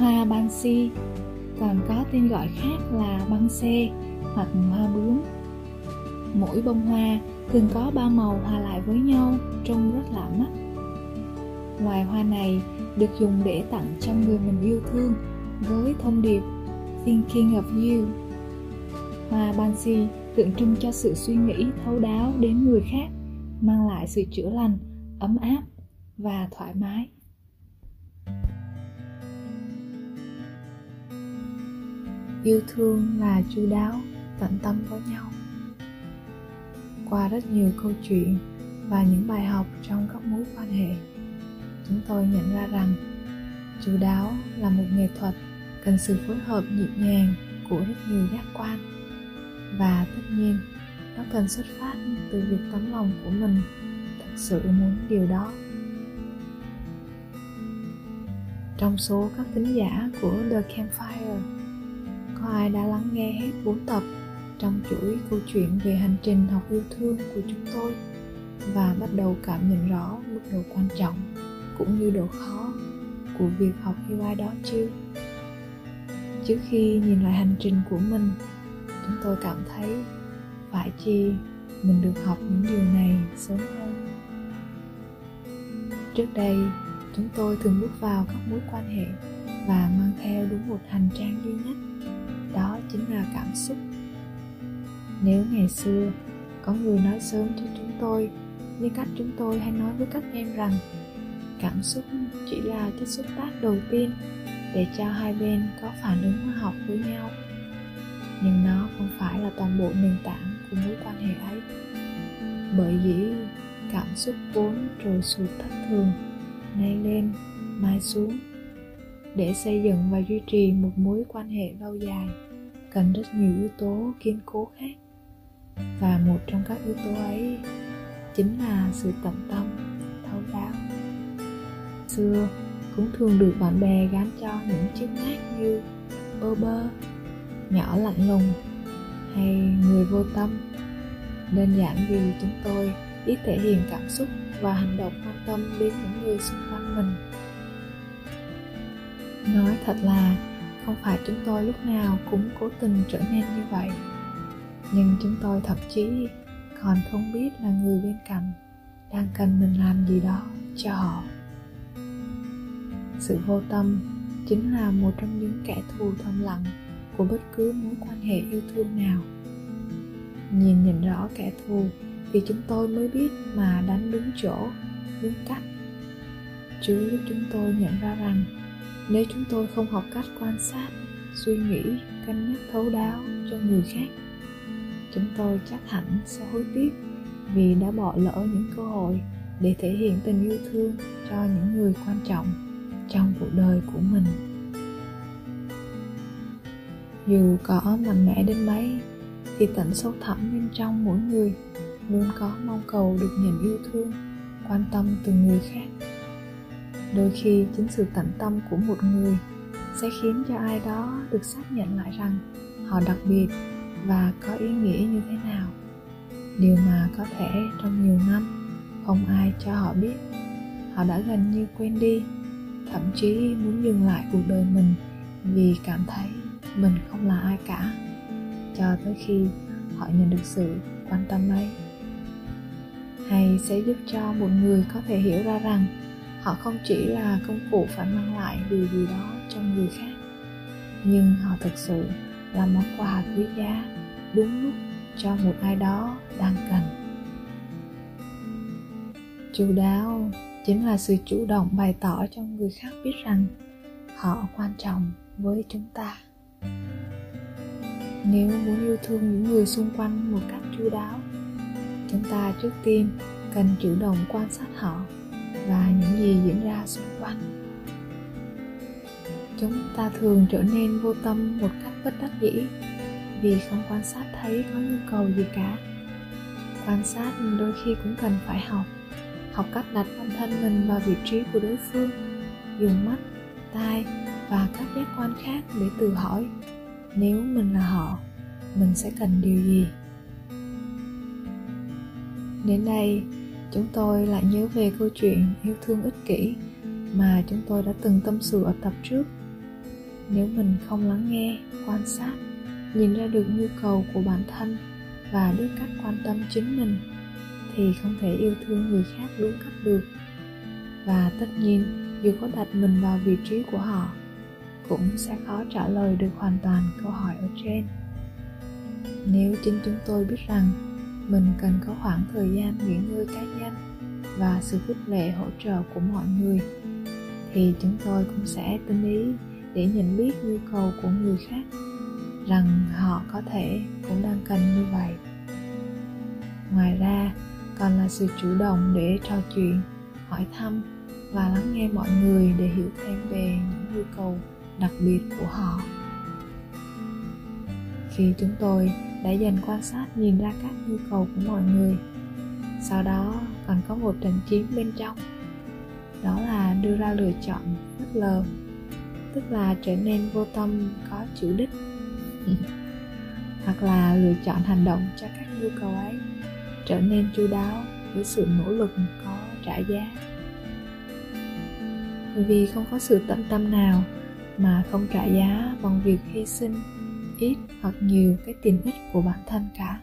hoa bansi, còn có tên gọi khác là băng xe hoặc hoa bướm. Mỗi bông hoa thường có ba màu hòa lại với nhau trông rất lạ mắt. Loài hoa này được dùng để tặng cho người mình yêu thương với thông điệp thinking of you hoa bansi tượng trưng cho sự suy nghĩ thấu đáo đến người khác, mang lại sự chữa lành, ấm áp và thoải mái. Yêu thương là chu đáo, tận tâm với nhau. Qua rất nhiều câu chuyện và những bài học trong các mối quan hệ, chúng tôi nhận ra rằng chu đáo là một nghệ thuật cần sự phối hợp nhịp nhàng của rất nhiều giác quan. Và tất nhiên, nó cần xuất phát từ việc tấm lòng của mình thật sự muốn điều đó. Trong số các thính giả của The Campfire Hoài đã lắng nghe hết 4 tập trong chuỗi câu chuyện về hành trình học yêu thương của chúng tôi và bắt đầu cảm nhận rõ mức độ quan trọng cũng như độ khó của việc học yêu ai đó chưa trước khi nhìn lại hành trình của mình, chúng tôi cảm thấy phải chi mình được học những điều này sớm hơn. Trước đây, chúng tôi thường bước vào các mối quan hệ và mang theo đúng một hành trang duy nhất chính là cảm xúc. Nếu ngày xưa có người nói sớm cho chúng tôi, như cách chúng tôi hay nói với các em rằng, cảm xúc chỉ là chất xúc tác đầu tiên để cho hai bên có phản ứng hóa học với nhau. Nhưng nó không phải là toàn bộ nền tảng của mối quan hệ ấy. Bởi vì cảm xúc vốn trồi sụt thất thường nay lên, mai xuống. Để xây dựng và duy trì một mối quan hệ lâu dài cần rất nhiều yếu tố kiên cố khác. Và một trong các yếu tố ấy chính là sự tận tâm, thấu đáo. Xưa, cũng thường được bạn bè gán cho những chiếc mác như bơ bơ, nhỏ lạnh lùng, hay người vô tâm. Đơn giản vì chúng tôi ít thể hiện cảm xúc và hành động quan tâm đến những người xung quanh mình. Nói thật là không phải chúng tôi lúc nào cũng cố tình trở nên như vậy. Nhưng chúng tôi thậm chí còn không biết là người bên cạnh đang cần mình làm gì đó cho họ. Sự vô tâm chính là một trong những kẻ thù thầm lặng của bất cứ mối quan hệ yêu thương nào. Nhìn nhận rõ kẻ thù thì chúng tôi mới biết mà đánh đúng chỗ, đúng cách. Chứ giúp chúng tôi nhận ra rằng nếu chúng tôi không học cách quan sát, suy nghĩ, cân nhắc thấu đáo cho người khác, chúng tôi chắc hẳn sẽ hối tiếc vì đã bỏ lỡ những cơ hội để thể hiện tình yêu thương cho những người quan trọng trong cuộc đời của mình. Dù có mạnh mẽ đến mấy, thì tận sâu thẳm bên trong mỗi người luôn có mong cầu được nhận yêu thương, quan tâm từ người khác đôi khi chính sự tận tâm của một người sẽ khiến cho ai đó được xác nhận lại rằng họ đặc biệt và có ý nghĩa như thế nào. Điều mà có thể trong nhiều năm không ai cho họ biết, họ đã gần như quên đi, thậm chí muốn dừng lại cuộc đời mình vì cảm thấy mình không là ai cả, cho tới khi họ nhận được sự quan tâm ấy. Hay sẽ giúp cho một người có thể hiểu ra rằng họ không chỉ là công cụ phải mang lại điều gì đó cho người khác, nhưng họ thực sự là món quà quý giá đúng lúc cho một ai đó đang cần. Chu đáo chính là sự chủ động bày tỏ cho người khác biết rằng họ quan trọng với chúng ta. Nếu muốn yêu thương những người xung quanh một cách chu đáo, chúng ta trước tiên cần chủ động quan sát họ và những gì diễn ra xung quanh. Chúng ta thường trở nên vô tâm một cách bất đắc dĩ vì không quan sát thấy có nhu cầu gì cả. Quan sát đôi khi cũng cần phải học học cách đặt bản thân mình vào vị trí của đối phương, dùng mắt, tai và các giác quan khác để tự hỏi, nếu mình là họ, mình sẽ cần điều gì? Đến đây chúng tôi lại nhớ về câu chuyện yêu thương ích kỷ mà chúng tôi đã từng tâm sự ở tập trước. Nếu mình không lắng nghe, quan sát, nhìn ra được nhu cầu của bản thân và biết cách quan tâm chính mình, thì không thể yêu thương người khác đúng cách được. Và tất nhiên, dù có đặt mình vào vị trí của họ, cũng sẽ khó trả lời được hoàn toàn câu hỏi ở trên. Nếu chính chúng tôi biết rằng mình cần có khoảng thời gian nghỉ ngơi cá nhân và sự khích lệ hỗ trợ của mọi người. Thì chúng tôi cũng sẽ tinh ý để nhận biết nhu cầu của người khác rằng họ có thể cũng đang cần như vậy. Ngoài ra, còn là sự chủ động để trò chuyện, hỏi thăm và lắng nghe mọi người để hiểu thêm về những nhu cầu đặc biệt của họ. Khi chúng tôi đã dành quan sát nhìn ra các nhu cầu của mọi người. Sau đó còn có một trận chiến bên trong. Đó là đưa ra lựa chọn phớt lờ, tức là trở nên vô tâm, có chủ đích. Hoặc là lựa chọn hành động cho các nhu cầu ấy trở nên chu đáo với sự nỗ lực có trả giá. Vì không có sự tận tâm nào mà không trả giá bằng việc hy sinh ít hoặc nhiều cái tiền ích của bản thân cả.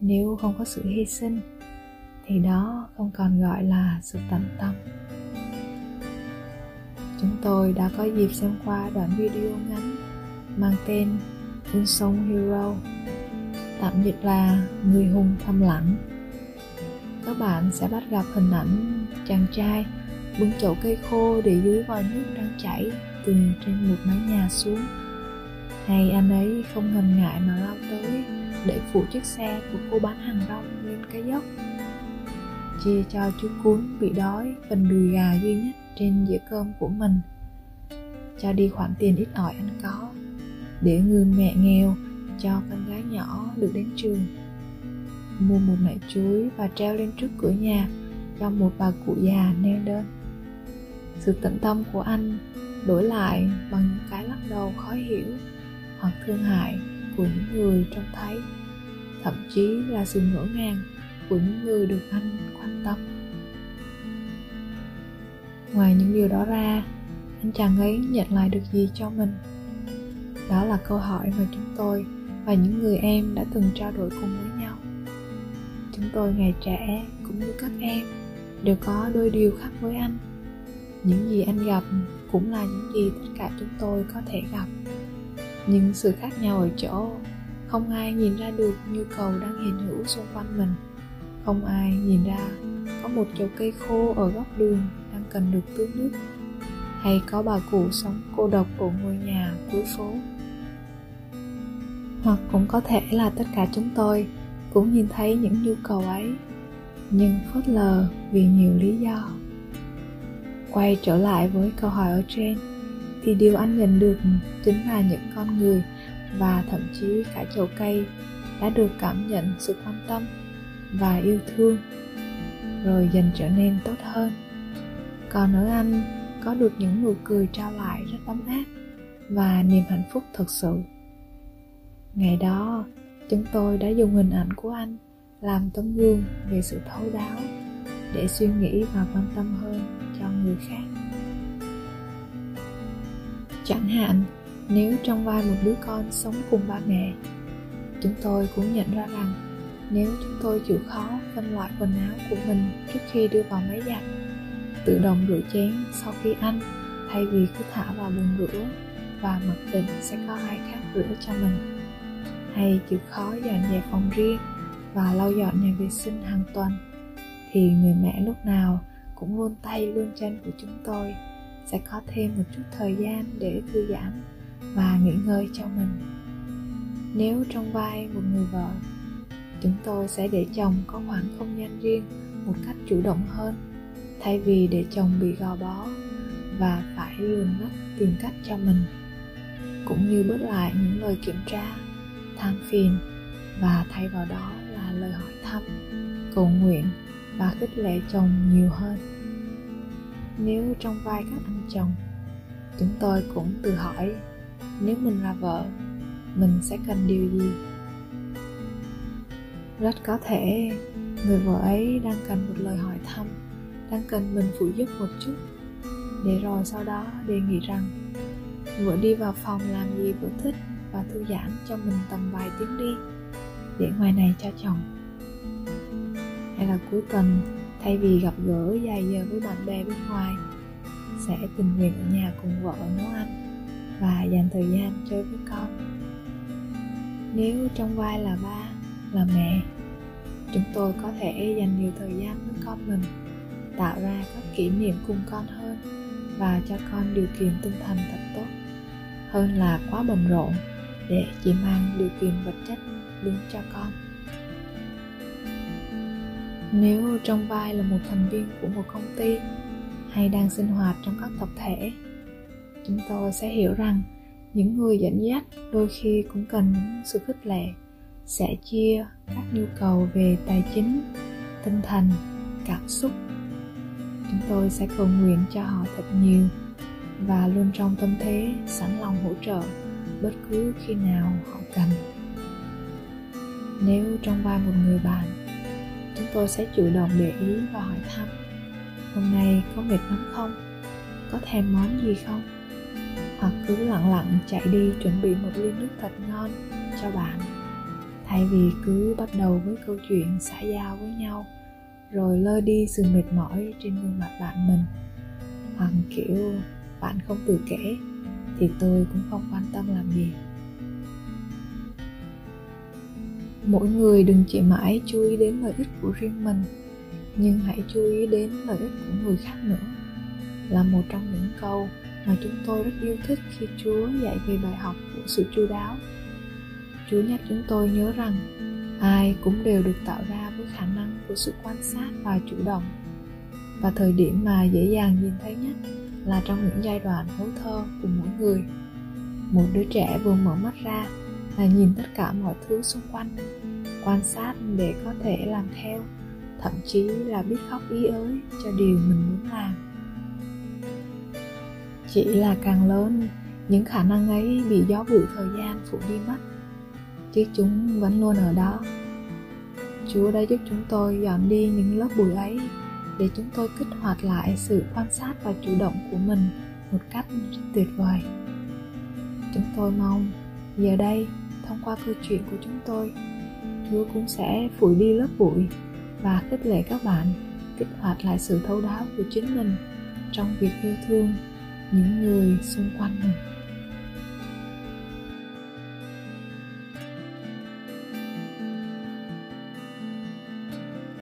Nếu không có sự hy sinh, thì đó không còn gọi là sự tận tâm. Chúng tôi đã có dịp xem qua đoạn video ngắn mang tên Unsung Hero, tạm dịch là người hùng thầm lặng. Các bạn sẽ bắt gặp hình ảnh chàng trai bưng chậu cây khô để dưới vòi nước đang chảy từ trên một mái nhà xuống hay anh ấy không ngần ngại mà lao tới để phụ chiếc xe của cô bán hàng rong lên cái dốc. Chia cho chú cuốn bị đói phần đùi gà duy nhất trên dĩa cơm của mình, cho đi khoản tiền ít ỏi anh có, để người mẹ nghèo cho con gái nhỏ được đến trường. Mua một nải chuối và treo lên trước cửa nhà cho một bà cụ già neo đơn. Sự tận tâm của anh đổi lại bằng những cái lắc đầu khó hiểu hoặc thương hại của những người trông thấy, thậm chí là sự ngỡ ngàng của những người được anh quan tâm. Ngoài những điều đó ra, anh chàng ấy nhận lại được gì cho mình? Đó là câu hỏi mà chúng tôi và những người em đã từng trao đổi cùng với nhau. Chúng tôi ngày trẻ cũng như các em đều có đôi điều khác với anh. Những gì anh gặp cũng là những gì tất cả chúng tôi có thể gặp nhưng sự khác nhau ở chỗ không ai nhìn ra được nhu cầu đang hiện hữu xung quanh mình. Không ai nhìn ra có một chậu cây khô ở góc đường đang cần được tưới nước, hay có bà cụ sống cô độc ở ngôi nhà cuối phố. Hoặc cũng có thể là tất cả chúng tôi cũng nhìn thấy những nhu cầu ấy, nhưng phớt lờ vì nhiều lý do. Quay trở lại với câu hỏi ở trên thì điều anh nhận được chính là những con người và thậm chí cả chậu cây đã được cảm nhận sự quan tâm và yêu thương, rồi dần trở nên tốt hơn. Còn ở anh có được những nụ cười trao lại rất ấm áp và niềm hạnh phúc thật sự. Ngày đó, chúng tôi đã dùng hình ảnh của anh làm tấm gương về sự thấu đáo để suy nghĩ và quan tâm hơn cho người khác chẳng hạn, nếu trong vai một đứa con sống cùng ba mẹ, chúng tôi cũng nhận ra rằng nếu chúng tôi chịu khó phân loại quần áo của mình trước khi đưa vào máy giặt, tự động rửa chén sau khi ăn thay vì cứ thả vào bồn rửa và mặc định sẽ có ai khác rửa cho mình, hay chịu khó dọn dẹp phòng riêng và lau dọn nhà vệ sinh hàng tuần thì người mẹ lúc nào cũng luôn tay luôn chân của chúng tôi sẽ có thêm một chút thời gian để thư giãn và nghỉ ngơi cho mình. Nếu trong vai một người vợ, chúng tôi sẽ để chồng có khoảng không gian riêng một cách chủ động hơn, thay vì để chồng bị gò bó và phải luồn lách tìm cách cho mình, cũng như bớt lại những lời kiểm tra, than phiền và thay vào đó là lời hỏi thăm, cầu nguyện và khích lệ chồng nhiều hơn nếu trong vai các anh chồng, chúng tôi cũng tự hỏi, nếu mình là vợ, mình sẽ cần điều gì? Rất có thể, người vợ ấy đang cần một lời hỏi thăm, đang cần mình phụ giúp một chút. Để rồi sau đó đề nghị rằng, vợ đi vào phòng làm gì vợ thích và thư giãn cho mình tầm vài tiếng đi, để ngoài này cho chồng. Hay là cuối tuần thay vì gặp gỡ dài giờ với bạn bè bên ngoài, sẽ tình nguyện ở nhà cùng vợ nấu ăn và dành thời gian chơi với con. Nếu trong vai là ba, là mẹ, chúng tôi có thể dành nhiều thời gian với con mình, tạo ra các kỷ niệm cùng con hơn và cho con điều kiện tinh thần thật tốt. Hơn là quá bận rộn để chỉ mang điều kiện vật chất đến cho con nếu trong vai là một thành viên của một công ty hay đang sinh hoạt trong các tập thể, chúng tôi sẽ hiểu rằng những người dẫn dắt đôi khi cũng cần những sự khích lệ sẽ chia các nhu cầu về tài chính, tinh thần, cảm xúc. Chúng tôi sẽ cầu nguyện cho họ thật nhiều và luôn trong tâm thế sẵn lòng hỗ trợ bất cứ khi nào họ cần. Nếu trong vai một người bạn chúng tôi sẽ chủ động để ý và hỏi thăm. Hôm nay có mệt lắm không? Có thèm món gì không? Hoặc cứ lặng lặng chạy đi chuẩn bị một ly nước thật ngon cho bạn. Thay vì cứ bắt đầu với câu chuyện xã giao với nhau, rồi lơ đi sự mệt mỏi trên gương mặt bạn mình. Hoặc kiểu, bạn không tự kể, thì tôi cũng không quan tâm làm gì. Mỗi người đừng chỉ mãi chú ý đến lợi ích của riêng mình, nhưng hãy chú ý đến lợi ích của người khác nữa. Là một trong những câu mà chúng tôi rất yêu thích khi chúa dạy về bài học của sự chu đáo. Chúa nhắc chúng tôi nhớ rằng, ai cũng đều được tạo ra với khả năng của sự quan sát và chủ động. Và thời điểm mà dễ dàng nhìn thấy nhất là trong những giai đoạn hấu thơ của mỗi người. Một đứa trẻ vừa mở mắt ra là nhìn tất cả mọi thứ xung quanh, quan sát để có thể làm theo, thậm chí là biết khóc ý ới cho điều mình muốn làm. Chỉ là càng lớn, những khả năng ấy bị gió bụi thời gian phủ đi mất, chứ chúng vẫn luôn ở đó. Chúa đã giúp chúng tôi dọn đi những lớp bụi ấy để chúng tôi kích hoạt lại sự quan sát và chủ động của mình một cách tuyệt vời. Chúng tôi mong giờ đây thông qua câu chuyện của chúng tôi. Chúa cũng sẽ phủi đi lớp bụi và khích lệ các bạn kích hoạt lại sự thấu đáo của chính mình trong việc yêu thương những người xung quanh mình.